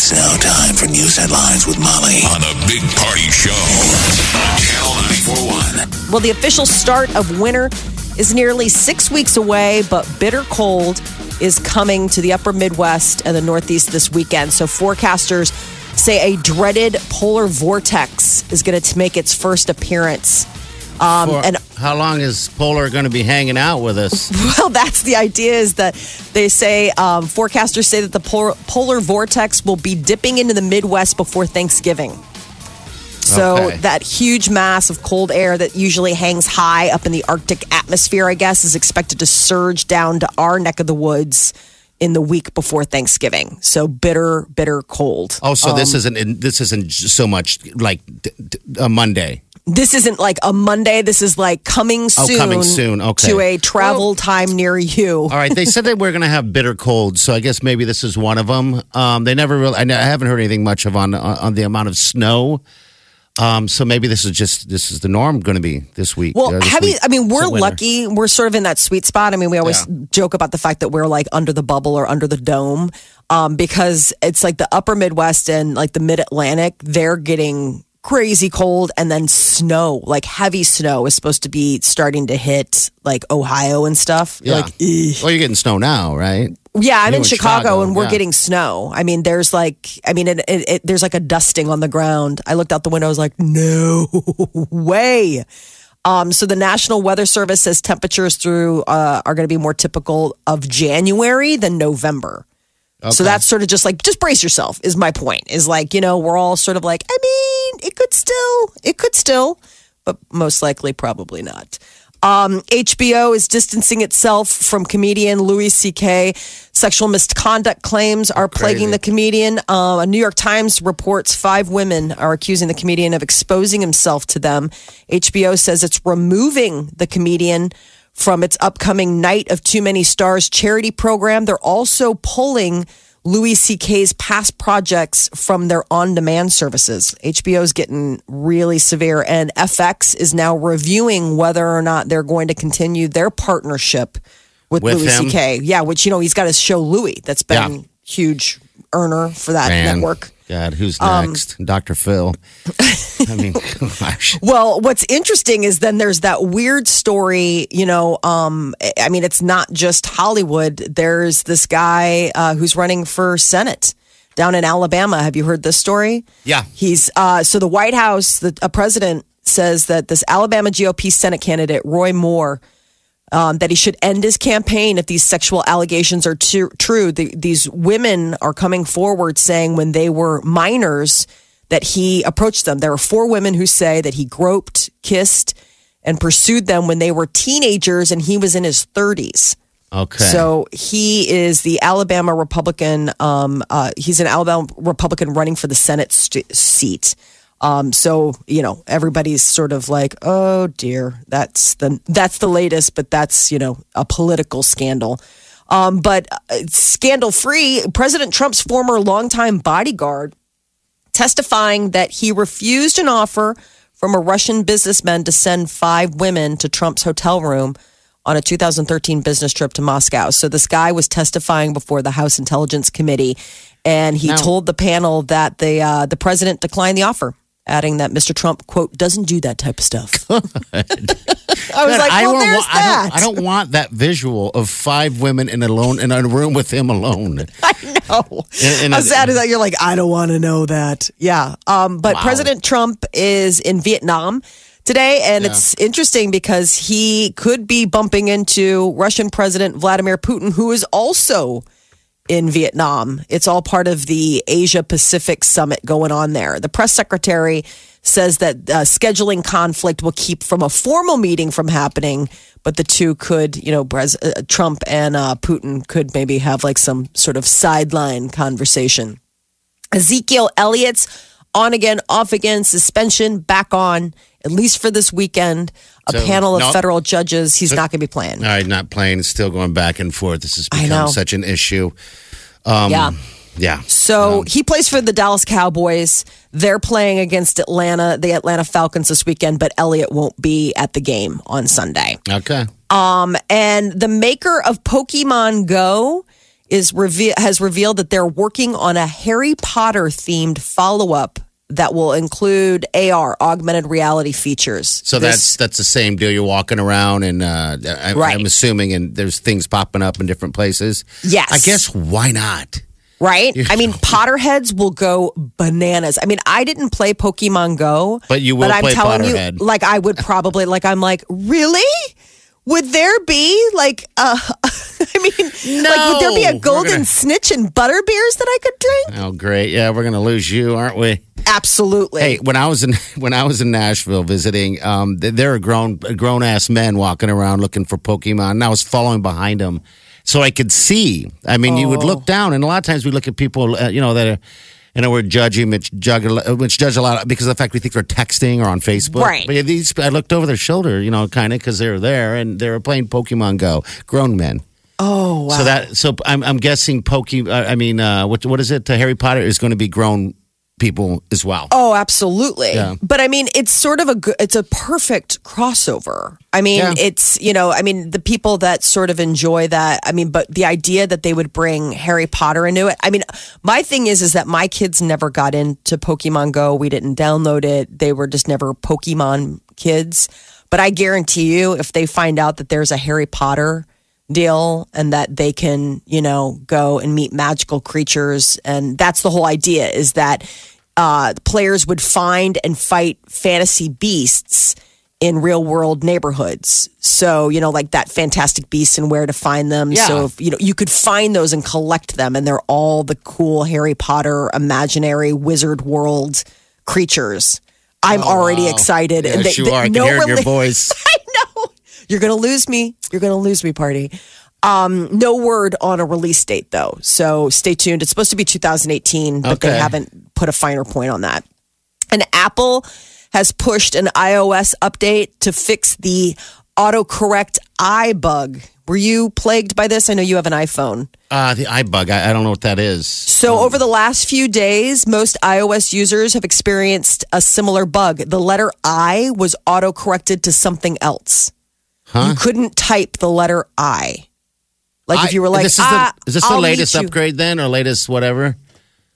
It's now time for news headlines with Molly on a big party show on Channel 941. Well, the official start of winter is nearly six weeks away, but bitter cold is coming to the upper Midwest and the Northeast this weekend. So forecasters say a dreaded polar vortex is going to make its first appearance. Um, For- and how long is Polar going to be hanging out with us? well, that's the idea is that they say um, forecasters say that the polar, polar vortex will be dipping into the Midwest before Thanksgiving. So Okay. that huge mass of cold air that usually hangs high up in the Arctic atmosphere, I guess, is expected to surge down to our neck of the woods in the week before Thanksgiving. So bitter, bitter cold. Oh, so Um, this isn't this isn't so much like a Monday. This isn't like a Monday. This is like coming soon. Oh, soon, coming soon. Okay. to a travel time near you. All right, they said that we're going to have bitter colds, so I guess maybe this is one of them. Um, they never really. I, I haven't heard anything much of on on the amount of snow. Um, so maybe this is just this is the norm going to be this week. Well, uh, this heavy. week. I mean, we're lucky. We're sort of in that sweet spot. I mean, we always Yeah. joke about the fact that we're like under the bubble or under the dome, um, because it's like the upper Midwest and like the Mid Atlantic. They're getting crazy cold, and then snow, like heavy snow, is supposed to be starting to hit like Ohio and stuff. You're Yeah. Like, "Ugh." well, you're getting snow now, right? Yeah, I'm You in in Chicago, Chicago, and we're yeah. getting snow. I mean, there's like, I mean, it, it, it, there's like a dusting on the ground. I looked out the window. I was like, no way. Um, so the National Weather Service says temperatures through uh, are going to be more typical of January than November. So that's sort of just like just brace yourself. Is my point? Is like you know we're all sort of like I mean it could still it could still, but most likely probably not. Um, HBO is distancing itself from comedian Louis C.K. Sexual misconduct claims are plaguing Crazy. the comedian. Uh, a New York Times reports five women are accusing the comedian of exposing himself to them. HBO says it's removing the comedian from its upcoming Night of Too Many Stars charity program. They're also pulling Louis C.K.'s past projects from their on demand services. HBO is getting really severe, and FX is now reviewing whether or not they're going to continue their partnership with, With Louie? C.K. Yeah, which, you know, he's got his show Louis that's been Yeah. huge earner for that Man, network. God, who's Um, next? Dr. Phil. I mean, gosh. Well, what's interesting is then there's that weird story, you know, um, I mean, it's not just Hollywood. There's this guy uh, who's running for Senate down in Alabama. Have you heard this story? Yeah. He's uh, so the White House, the a president says that this Alabama GOP Senate candidate, Roy Moore, um, that he should end his campaign if these sexual allegations are tru- true. The, these women are coming forward saying when they were minors that he approached them. There are four women who say that he groped, kissed, and pursued them when they were teenagers and he was in his 30s. Okay. So he is the Alabama Republican. Um, uh, he's an Alabama Republican running for the Senate st- seat. Um, so you know everybody's sort of like, oh dear, that's the that's the latest, but that's you know a political scandal. Um, but uh, scandal free, President Trump's former longtime bodyguard testifying that he refused an offer from a Russian businessman to send five women to Trump's hotel room on a 2013 business trip to Moscow. So this guy was testifying before the House Intelligence Committee, and he Now- told the panel that the uh, the president declined the offer. Adding that Mr. Trump, quote, doesn't do that type of stuff. I was God, like, I well, don't there's I that. don't, I don't want that visual of five women in alone in a room with him alone. I know. How sad is that? You're like, I don't want to know that. Yeah. Um, but Wow. President Trump is in Vietnam today, and it's interesting because he could be bumping into Russian President Vladimir Putin, who is also in Vietnam. It's all part of the Asia Pacific summit going on there. The press secretary says that uh, scheduling conflict will keep from a formal meeting from happening, but the two could, you know, uh, Trump and uh, Putin could maybe have like some sort of sideline conversation. Ezekiel Elliott's on again, off again, suspension, back on, at least for this weekend. A So, panel of no- federal judges. He's not going to be playing. All right, not playing. It's still going back and forth. This has become such an issue. Um, yeah. Yeah. So he plays for the Dallas Cowboys. They're playing against Atlanta, the Atlanta Falcons this weekend, but Elliott won't be at the game on Sunday. Okay. Um, and the maker of Pokemon Go is reve- has revealed that they're working on a Harry Potter themed follow up that will include AR, augmented reality features. So This- that's that's the same deal. You're walking around, and uh, I, Right. I'm assuming, and there's things popping up in different places. Yes. I guess why not? right. I mean, Potterheads will go bananas. I mean, I didn't play Pokemon Go, But you will I'm play telling Potterhead. you, like I would probably, like I'm like, really? Would there be like, uh, I mean, like, would there be a golden gonna- snitch and butter beers that I could drink? Oh, great! Yeah, we're gonna lose you, aren't we? Absolutely. Hey, when I was in when I was in Nashville visiting, um, there are grown grown ass men walking around looking for Pokemon, and I was following behind them so I could see. I mean, you would Oh. look down, and a lot of times we look at people, uh, you know, that are. You know, we're judging, which judge, which judge a lot because of the fact we think they're texting or on Facebook. Right. But yeah, these, I looked over their shoulder, you know, kind of because they were there and they were playing Pokemon Go. Grown men. Oh, wow. So that, so I'm, I'm guessing Poke. Uh, I mean, uh, what, what is it? Uh, Harry Potter is going to be grown people as well. Oh, absolutely. Yeah. But I mean, it's sort of a good, it's a perfect crossover. I mean, Yeah. it's, you know, I mean, the people that sort of enjoy that, I mean, but the idea that they would bring Harry Potter into it. I mean, my thing is, is that my kids never got into Pokemon Go. We didn't download it. They were just never Pokemon kids. But I guarantee you, if they find out that there's a Harry Potter deal and that they can, you know, go and meet magical creatures. And that's the whole idea is that uh, players would find and fight fantasy beasts in real world neighborhoods. So, you know, like that fantastic beasts and where to find them. Yeah. So, if, you know, you could find those and collect them and they're all the cool Harry Potter imaginary wizard world creatures. I'm already Wow. excited. Yes, and they- you they- are. I can no hear your voice. You're going to lose me. You're going to lose me, party. Um, no word on a release date, though. So stay tuned. It's supposed to be 2018, but they haven't put a finer point on that. And Apple has pushed an iOS update to fix the autocorrect eye bug. Were you plagued by this? I know you have an iPhone. Uh, the iBug. I, I don't know what that is. So, over the last few days, most iOS users have experienced a similar bug. The letter I was autocorrected to something else. You couldn't type the letter I. Like if you were like, this is, ah, the, is this the latest upgrade then, or latest whatever?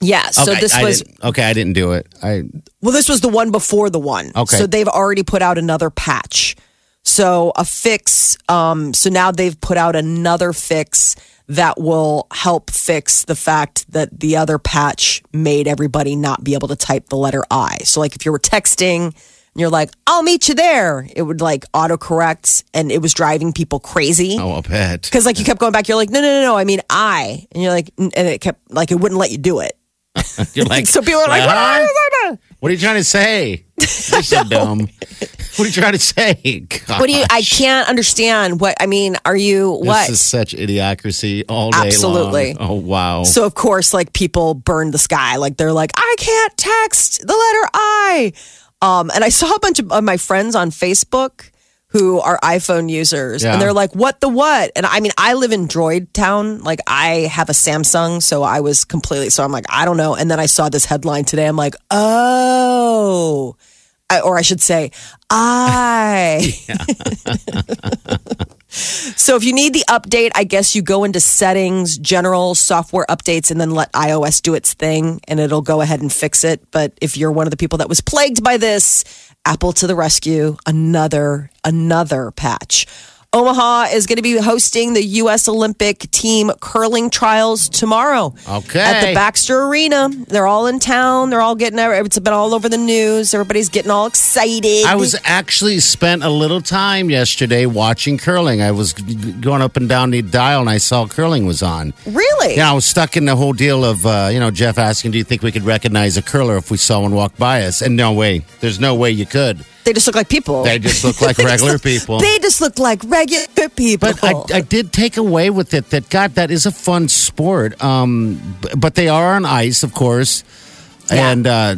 Yeah. So Okay, this I was okay. I didn't do it. I well, this was the one before the one. Okay. So they've already put out another patch. So a fix. Um, so now they've put out another fix that will help fix the fact that the other patch made everybody not be able to type the letter I. So like if you were texting and you're like, I'll meet you there, it would like autocorrect and it was driving people crazy. oh, I'll bet. Because like you kept going back, you're like, no, no, no, no. I mean, I, and you're like, and it kept like it wouldn't let you do it. You're like, So people are like, "Uh-huh? "What?" what are you trying to say? You're so dumb. What are you trying to say? What do you? I can't understand. What I mean? Are you what? This is such idiocracy all day Absolutely. long. Oh wow. so of course, like people burned the sky. Like they're like, I can't text the letter I. Um, and I saw a bunch of, of my friends on Facebook who are iPhone users, Yeah. and they're like, "What the what?" And I mean, I live in Droid Town. Like I have a Samsung, so I was completely. So I'm like, I don't know. And then I saw this headline today. I'm like, oh. Or I should say, I. So if you need the update, I guess you go into settings, general software updates, and then let iOS do its thing and it'll go ahead and fix it. But if you're one of the people that was plagued by this, Apple to the rescue, another, another patch. Omaha is going to be hosting the U.S. Olympic team curling trials tomorrow. Okay. At the Baxter Arena. They're all in town. They're all getting, it's been all over the news. Everybody's getting all excited. I was actually spent a little time yesterday watching curling. I was going up and down the dial and I saw curling was on. really? Yeah, I was stuck in the whole deal of uh, you know Jeff asking, "Do you think we could recognize a curler if we saw one walk by us?" And no way, there's no way you could. They just look like people. They just look like regular people. They just look like regular people. But I, I did take away with it that God, that is a fun sport. Um, but they are on ice, of course, Yeah. and uh,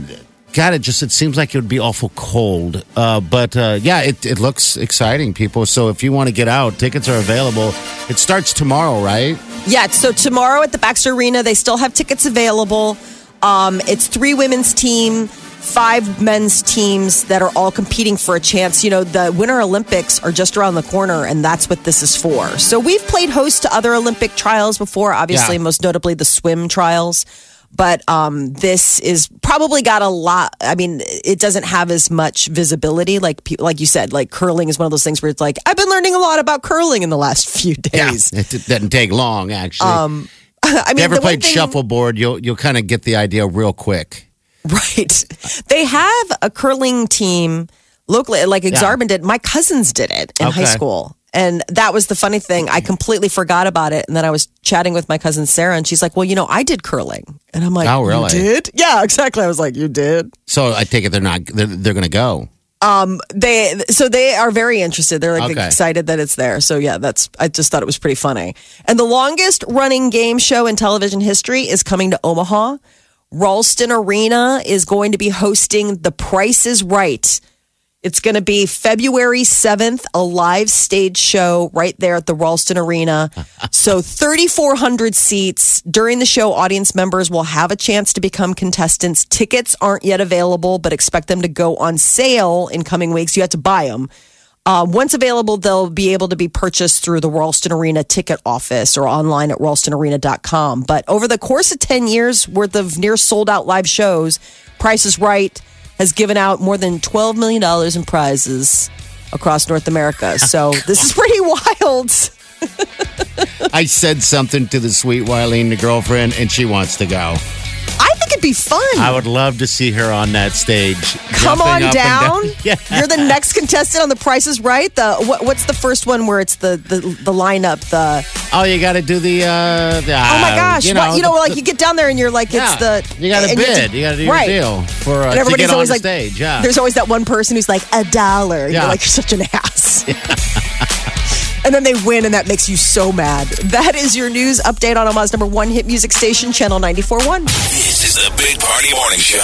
God, it just it seems like it would be awful cold. Uh, but uh, yeah, it, it looks exciting, people. So if you want to get out, tickets are available. It starts tomorrow, right? Yeah, so tomorrow at the Baxter Arena, they still have tickets available. Um, it's three women's team, five men's teams that are all competing for a chance. You know, the Winter Olympics are just around the corner, and that's what this is for. So we've played host to other Olympic trials before, obviously, Yeah. most notably the swim trials. But um, this is probably got a lot. I mean, it doesn't have as much visibility, like like you said. Like curling is one of those things where it's like I've been learning a lot about curling in the last few days. It, it doesn't take long, actually. Um, I mean, if you ever played thing- shuffleboard, you'll you'll kind of get the idea real quick. Right. They have a curling team locally, like Exarban did. My cousins did it in high school. And that was the funny thing. I completely forgot about it. And then I was chatting with my cousin Sarah, and she's like, Well, you know, I did curling. And I'm like, Oh, really? You did? Yeah, exactly. I was like, You did? So I take it they're not they're, they're going to go. Um, they so they are very interested. They're like Okay. excited that it's there. So yeah, that's I just thought it was pretty funny. And the longest running game show in television history is coming to Omaha. Ralston Arena is going to be hosting The Price is Right. It's going to be February 7th, a live stage show right there at the Ralston Arena. So 3,400 seats. During the show, audience members will have a chance to become contestants. Tickets aren't yet available, but expect them to go on sale in coming weeks. You have to buy them. Uh, once available, they'll be able to be purchased through the Ralston Arena ticket office or online at ralstonarena.com. But over the course of 10 years worth of near sold out live shows, Price is Right has given out more than $12 million in prizes across North America. So this is pretty wild. I said something to the sweet Wileen, the girlfriend, and she wants to go. I it'd be fun. I would love to see her on that stage. Come on and down. Yeah. You're the next contestant on The Price is Right. The what, what's the first one where it's the the, the lineup? The Oh, you got to do the. Uh, the oh my gosh, You what, know, you know, the- like you get down there and you're like, it's the You got to bid. You got to do your right. deal for uh, And everybody's get always like, stage. Yeah. There's always that one person who's like a dollar. Yeah. You're like, you're such an ass. and then they win, and that makes you so mad. That is your news update on Omaha's number one hit music station, Channel 94.1. This is the Big Party Morning Show.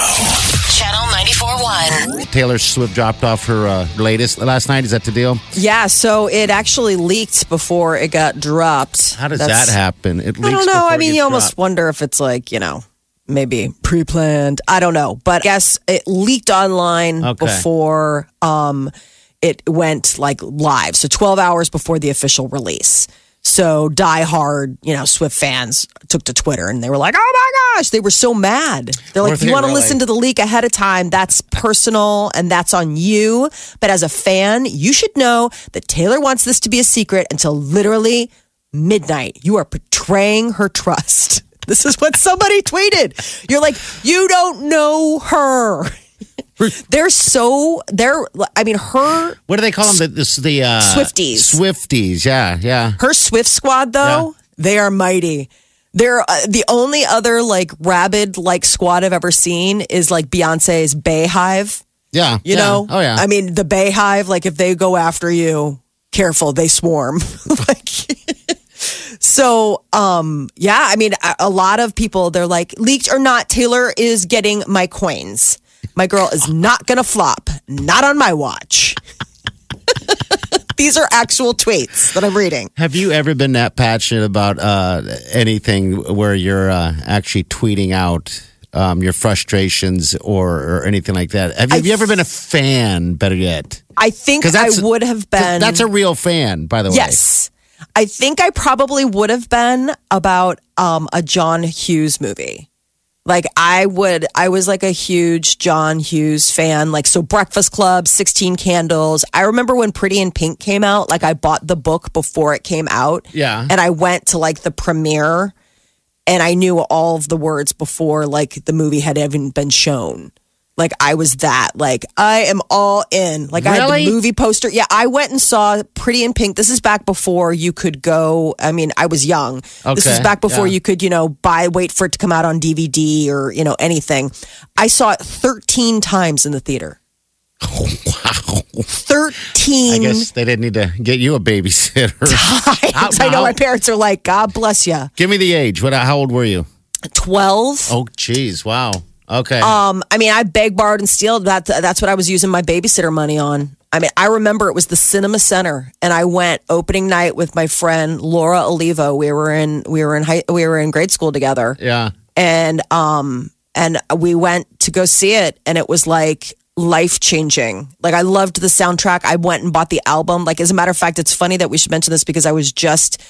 Channel 94.1. Taylor Swift dropped off her uh, latest last night. Is that the deal? Yeah, so it actually leaked before it got dropped. How does That's- that happen? It I don't know. I mean, gets you almost dropped. wonder if it's like, you know, maybe pre planned. I don't know. But I guess it leaked online Okay. before um, it went like live. So 12 hours before the official release. So diehard, you know, Swift fans took to Twitter and they were like, oh my gosh, they were so mad. They're like, if you want to listen to the leak ahead of time, that's personal and that's on you. But as a fan, you should know that Taylor wants this to be a secret until literally midnight. You are betraying her trust. This is what somebody tweeted. You're like, you don't know her. they're so they're. I mean, her What do they call them? The, this, the uh, Swifties. Swifties, yeah, yeah. her Swift squad though they are mighty. They're uh, the only other like rabid like squad I've ever seen is like Beyonce's Beyhive. Yeah. You yeah. know? Oh, yeah. I mean, the Beyhive. Like if they go after you, careful, they swarm. like. So, um, yeah, I mean, a, a lot of people, they're like, leaked or not, Taylor is getting my coins. My girl is not going to flop. Not on my watch. These are actual tweets that I'm reading. Have you ever been that passionate about uh, anything where you're uh, actually tweeting out um, your frustrations or, or anything like that? Have you, have you ever been a fan, better yet? I think I would have been. That's a real fan, by the way. Yes. I think I probably would have been about um, a John Hughes movie. Like I would, I was like a huge John Hughes fan. Like so, Breakfast Club, Sixteen Candles. I remember when Pretty in Pink came out. Like I bought the book before it came out. Yeah. and I went to like the premiere, and I knew all of the words before like the movie had even been shown. Like I was that. Like I am all in. Like I had the movie poster. Yeah, I went and saw Pretty in Pink. This is back before you could go. I mean, I was young. This Okay, was back before yeah. you could, you know, buy, wait for it to come out on DVD or, you know, anything. I saw it 13 times in the theater. Wow. 13 I guess they didn't need to get you a babysitter. times. I know my parents are like, God bless you. Give me the age. What? How old were you? 12. Oh, geez. Wow. Okay. Um, I mean, I begged, borrowed, and stealed. That that's what I was using my babysitter money on. I mean, I remember it was the Cinema Center, and I went opening night with my friend Laura Olivo. We were in we were in high, we were in grade school together, yeah. and um and we went to go see it, and it was like life changing. Like I loved the soundtrack. I went and bought the album. Like as a matter of fact, it's funny that we should mention this because I was just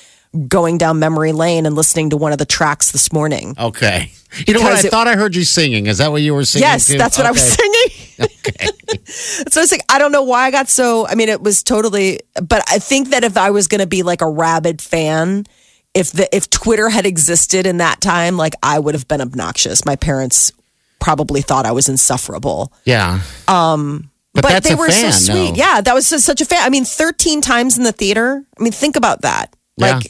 going down memory lane and listening to one of the tracks this morning. Okay. You know what? I it- thought I heard you singing. Is that what you were singing? Yes, too? that's what I was singing. Okay. So I was like, I don't know why I got so. I mean, it was totally. But I think that if I was going to be like a rabid fan, if the if Twitter had existed in that time, like I would have been obnoxious. My parents probably thought I was insufferable. Yeah. Um. But, But, they were fan, so sweet. no. Yeah, that was such a fan. I mean, thirteen times in the theater. I mean, think about that. Yeah.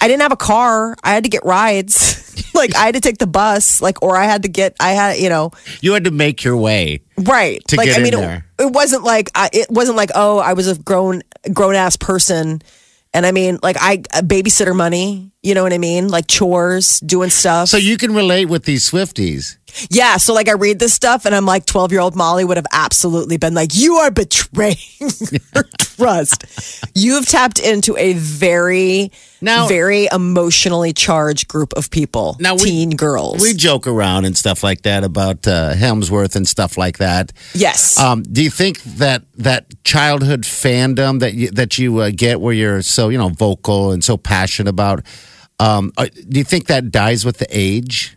I didn't have a car. I had to get rides. like, I had to take the bus. Like, or I had to get. I had, you know. You had to make your way. Right. to like get I mean it, it wasn't like I, it wasn't like oh I was a grown grown ass person and I mean like I babysitter money, you know what I mean? Like chores, doing stuff. So you can relate with these Swifties. yeah, so like I read this stuff and I'm like 12-year-old Molly would have absolutely been like you are betraying her trust. You have tapped into a very Now- very emotionally charged group of people, Now, we- teen girls. We joke around and stuff like that about uh, Hemsworth and stuff like that. yes. Um, do you think that that childhood fandom that you, that you uh, get, where you're so you know vocal and so passionate about, um, uh, do you think that dies with the age?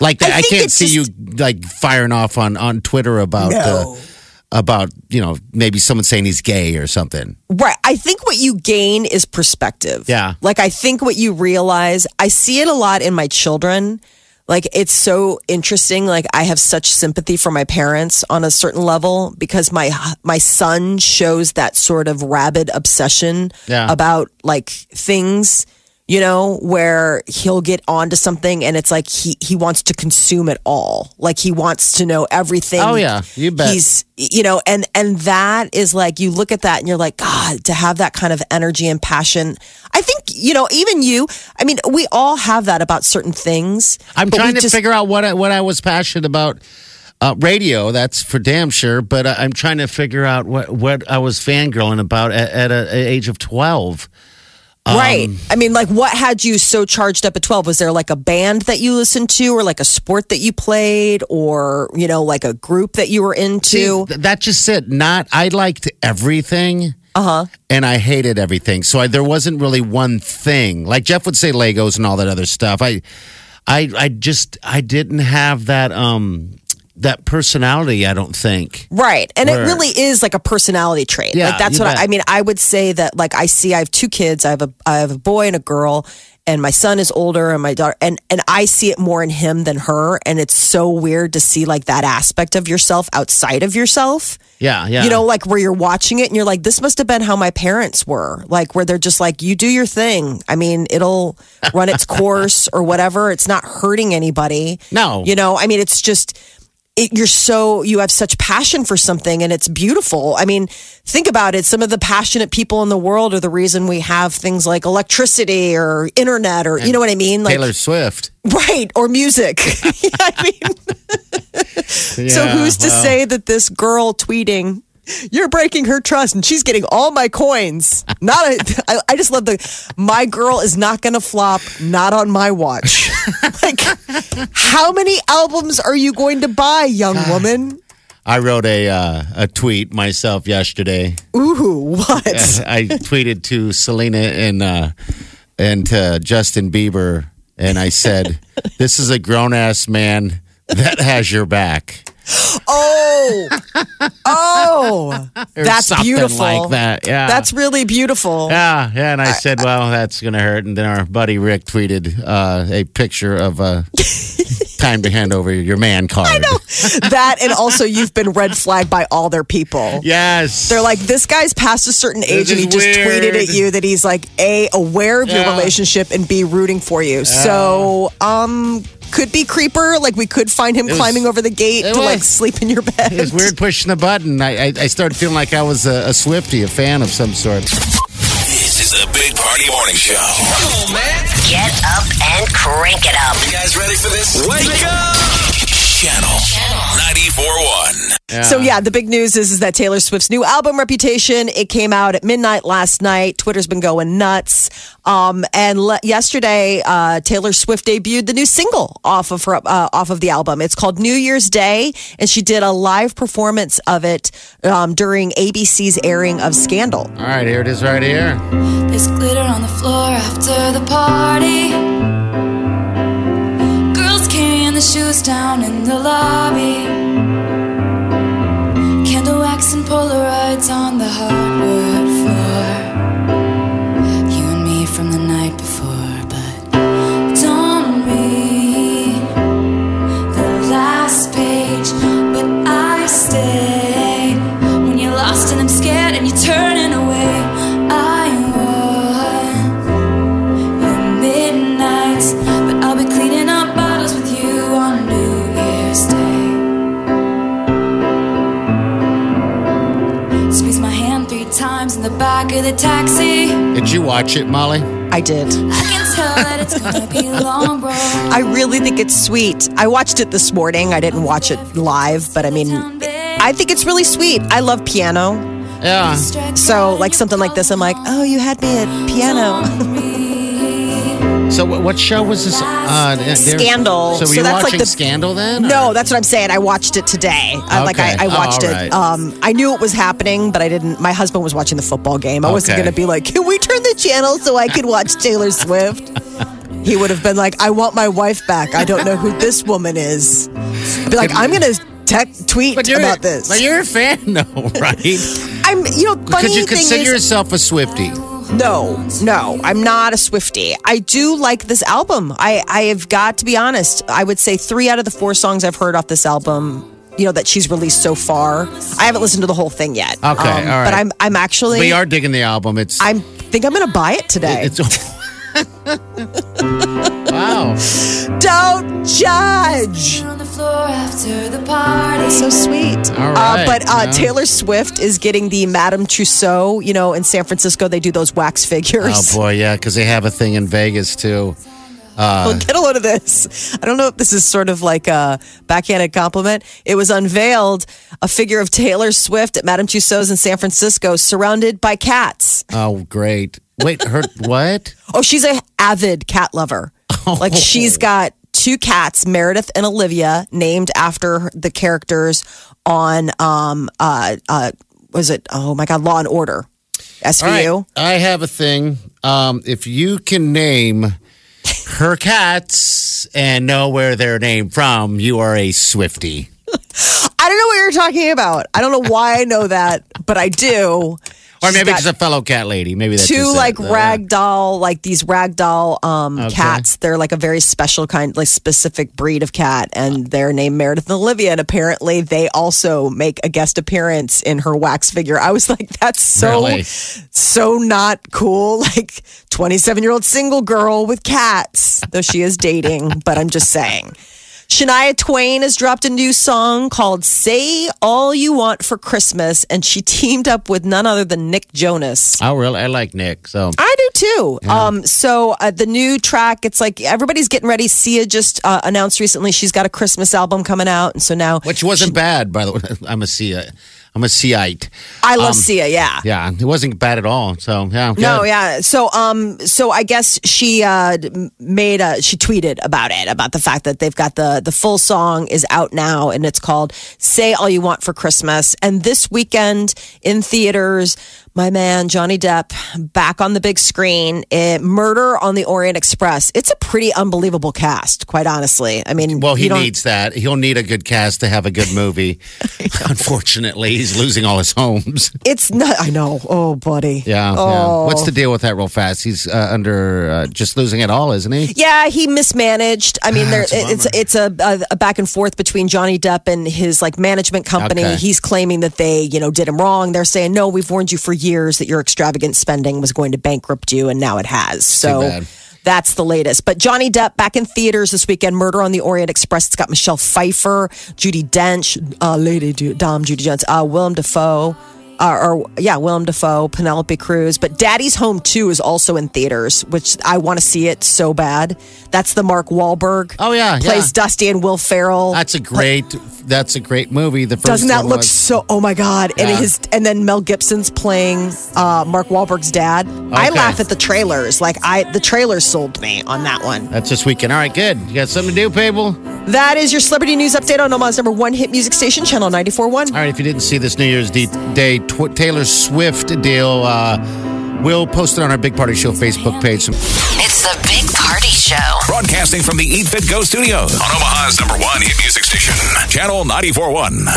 Like that, I I, can't see just- you like firing off on on Twitter about No. uh, about you know maybe someone saying he's gay or something. Right. I think what you gain is perspective. Yeah. Like, I think what you realize, I see it a lot in my children. Like, it's so interesting. Like, I have such sympathy for my parents on a certain level because my, my son shows that sort of rabid obsession Yeah. about like things, you know, where he'll get onto something and it's like he, he wants to consume it all. Like, he wants to know everything. Oh, yeah. You bet. He's, you know, and and that is like you look at that and you're like, God, to have that kind of energy and passion. I think you know, even you. I mean, we all have that about certain things. I'm trying to just- figure out what I, what I was passionate about. Uh, radio, that's for damn sure. But I, I'm trying to figure out what, what I was fangirling about at, at a, a age of 12. Right. I mean, like, what had you so charged up at 12? Was there like a band that you listened to, or like a sport that you played, or, you know, like a group that you were into? See, that's just it. Not I liked everything. Uh huh. and I hated everything. So I, there wasn't really one thing. Like Jeff would say Legos and all that other stuff. I I I just I didn't have that um that personality, I don't think. Right. And Where- it really is like a personality trait. Yeah, like that's what. I, I mean. I would say that like I see I have two kids. I have a I have a boy and a girl and my son is older and my daughter and and I see it more in him than her and it's so weird to see like that aspect of yourself outside of yourself. Yeah, yeah. You know, like where you're watching it and you're like, this must have been how my parents were. Like where they're just like, you do your thing. I mean, it'll run its course or whatever. It's not hurting anybody. No. You know, I mean, it's just, it, you're so, you have such passion for something and it's beautiful. I mean, think about it. Some of the passionate people in the world are the reason we have things like electricity or internet or, you know what I mean? Like, Taylor Swift. right. Or music. I mean, so Yeah, who's to well. say that this girl tweeting, you're breaking her trust and she's getting all my coins? Not a, I, I just love the, my girl is not going to flop, not on my watch. like, how many albums are you going to buy, young woman? I wrote a uh, a tweet myself yesterday. Ooh, what? I tweeted to Selena and uh, and to Justin Bieber, and I said, "This is a grown ass man that has your back." Oh, oh, Or that's beautiful. like that. Yeah, That's really beautiful. Yeah, yeah, and I said, "Well, that's going to hurt." And then our buddy Rick tweeted uh, a picture of a. time to hand over your man card. I know. that and also you've been red flagged by all their people. Yes, They're like, this guy's past a certain age and he just tweeted at you that he's like A, aware of your relationship and B, rooting for you. So, um, could be creeper. Like we could find him was- climbing over the gate it to like sleep in your bed. It was weird pushing the button. I, I, I started feeling like I was a, a Swifty, a fan of some sort. This is the Big Party Morning Show. Come on, man. Get up and crank it up. You guys ready for this? Wake up! Channel 94.1. So yeah, the big news is, is that Taylor Swift's new album Reputation, it came out at midnight last night. Twitter's been going nuts. Um, and le- yesterday, uh, Taylor Swift debuted the new single off of her, uh, off of the album. It's called New Year's Day, and she did a live performance of it um, during ABC's airing of Scandal. All right, here it is right here. There's glitter on the floor after the party. The shoes down in the lobby. Candle wax and Polaroids on the hardwood Did you watch it, Molly? I did. I can tell that it's gonna be long road. I really think it's sweet. I watched it this morning. I didn't watch it live, but I mean, I think it's really sweet. I love piano. Yeah. So, like something like this, I'm like, oh, you had me at piano. So what, what show was this? Uh, Scandal. So were So you that's like watching the- Scandal then? or- No, that's what I'm saying. I watched it today. I, Like I, I watched Oh, all it. Um, I knew it was happening, but I didn't. My husband was watching the football game. I wasn't going to be like, "Can we turn channel so I could watch Taylor Swift?" he would have been like, "I want my wife back. I don't know who this woman is." Be like, "I'm going to tech tweet about this." But you're a fan, though, right? I'm, you know, funny Could you thing consider is, yourself a Swifty? No, no, I'm not a Swifty. I do like this album. I, I have got to be honest. I would say three out of the four songs I've heard off this album, you know, that she's released so far. I haven't listened to the whole thing yet. Um, Okay, all right. But I'm, I'm actually, We are digging the album. It's I think I'm going to buy it today. it's. wow. Don't judge. on the floor after the party. So sweet. All uh, but uh, yeah. Taylor Swift is getting the Madame Tussauds. You know, in San Francisco, they do those wax figures. Oh boy, yeah, because they have a thing in Vegas too. Well, get a load of this. I don't know if this is sort of like a backhanded compliment. It was unveiled a figure of Taylor Swift at Madame Tussauds in San Francisco, surrounded by cats. Oh, great. Wait, her what? Oh, she's a avid cat lover. Like she's got two cats, Meredith and Olivia, named after the characters on um uh uh was it oh my god Law and Order SVU. right, I have a thing. Um, if you can name her cats and know where they're named from, you are a Swifty. I don't know what you're talking about. I don't know why I know that, but I do. Or maybe it's a fellow cat lady. Maybe that's two just it, like though, rag doll, like these rag doll um, Okay. cats. They're like a very special kind, like specific breed of cat, and they're named Meredith and Olivia. And apparently, they also make a guest appearance in her wax figure. I was like, that's so Really? so not cool. Like twenty seven year old single girl with cats, though she is dating. but I'm just saying. Shania Twain has dropped a new song called Say All You Want for Christmas, and she teamed up with none other than Nick Jonas. Oh, really? I like Nick. So I do too. Um, so uh, the new track, it's like everybody's getting ready. Sia just uh, announced recently she's got a Christmas album coming out, and so now which wasn't bad, by the way. I'm a Sia. I'm a Siite. I love Um, Sia. Yeah. Yeah, it wasn't bad at all. So yeah, No, good. yeah. So, um, so I guess she uh made a she tweeted about it about the fact that they've got the the full song is out now and it's called "Say All You Want for Christmas." And this weekend in theaters, my man Johnny Depp back on the big screen. It, Murder on the Orient Express. It's a pretty unbelievable cast, quite honestly. I mean, Well, he needs that. He'll need a good cast to have a good movie. Unfortunately, he's losing all his homes. It's not. I know. Oh, buddy. Yeah. Oh. yeah. What's the deal with that, real fast? He's uh, under uh, just losing it all, isn't he? Yeah, he mismanaged. I mean, there a it's it's a, a, a back and forth between Johnny Depp and his like management company. Okay. He's claiming that they, you know, did him wrong. They're saying, "No, we've warned you for years that your extravagant spending was going to bankrupt you and now it has." so. That's the latest. But Johnny Depp back in theaters this weekend. Murder on the Orient Express. It's got Michelle Pfeiffer, Judi Dench, uh, Lady Du- Dom, Judy Jones, uh, Willem Dafoe. Uh, or yeah, Willem Dafoe, Penelope Cruz, but Daddy's Home 2 is also in theaters, which I want to see it so bad. That's the Mark Wahlberg. Oh, yeah, plays yeah. Dusty and Will Ferrell. That's a great. That's a great movie. The 1st Doesn't that look was- so? Oh my god! And his and then Mel Gibson's playing uh, Mark Wahlberg's dad. I laugh at the trailers. Like I, the trailers sold me on that one. That's this weekend. All right, good. You got something to do, people? That is your celebrity news update on Omaha's number one hit music station, Channel 94.1. All right, if you didn't see this New Year's D- Day tw- Taylor Swift deal, uh, we'll post it on our Big Party Show Facebook page. It's the Big Party Show. Broadcasting from the Eat Fit Go studios on Omaha's number one hit music station, Channel 94.1.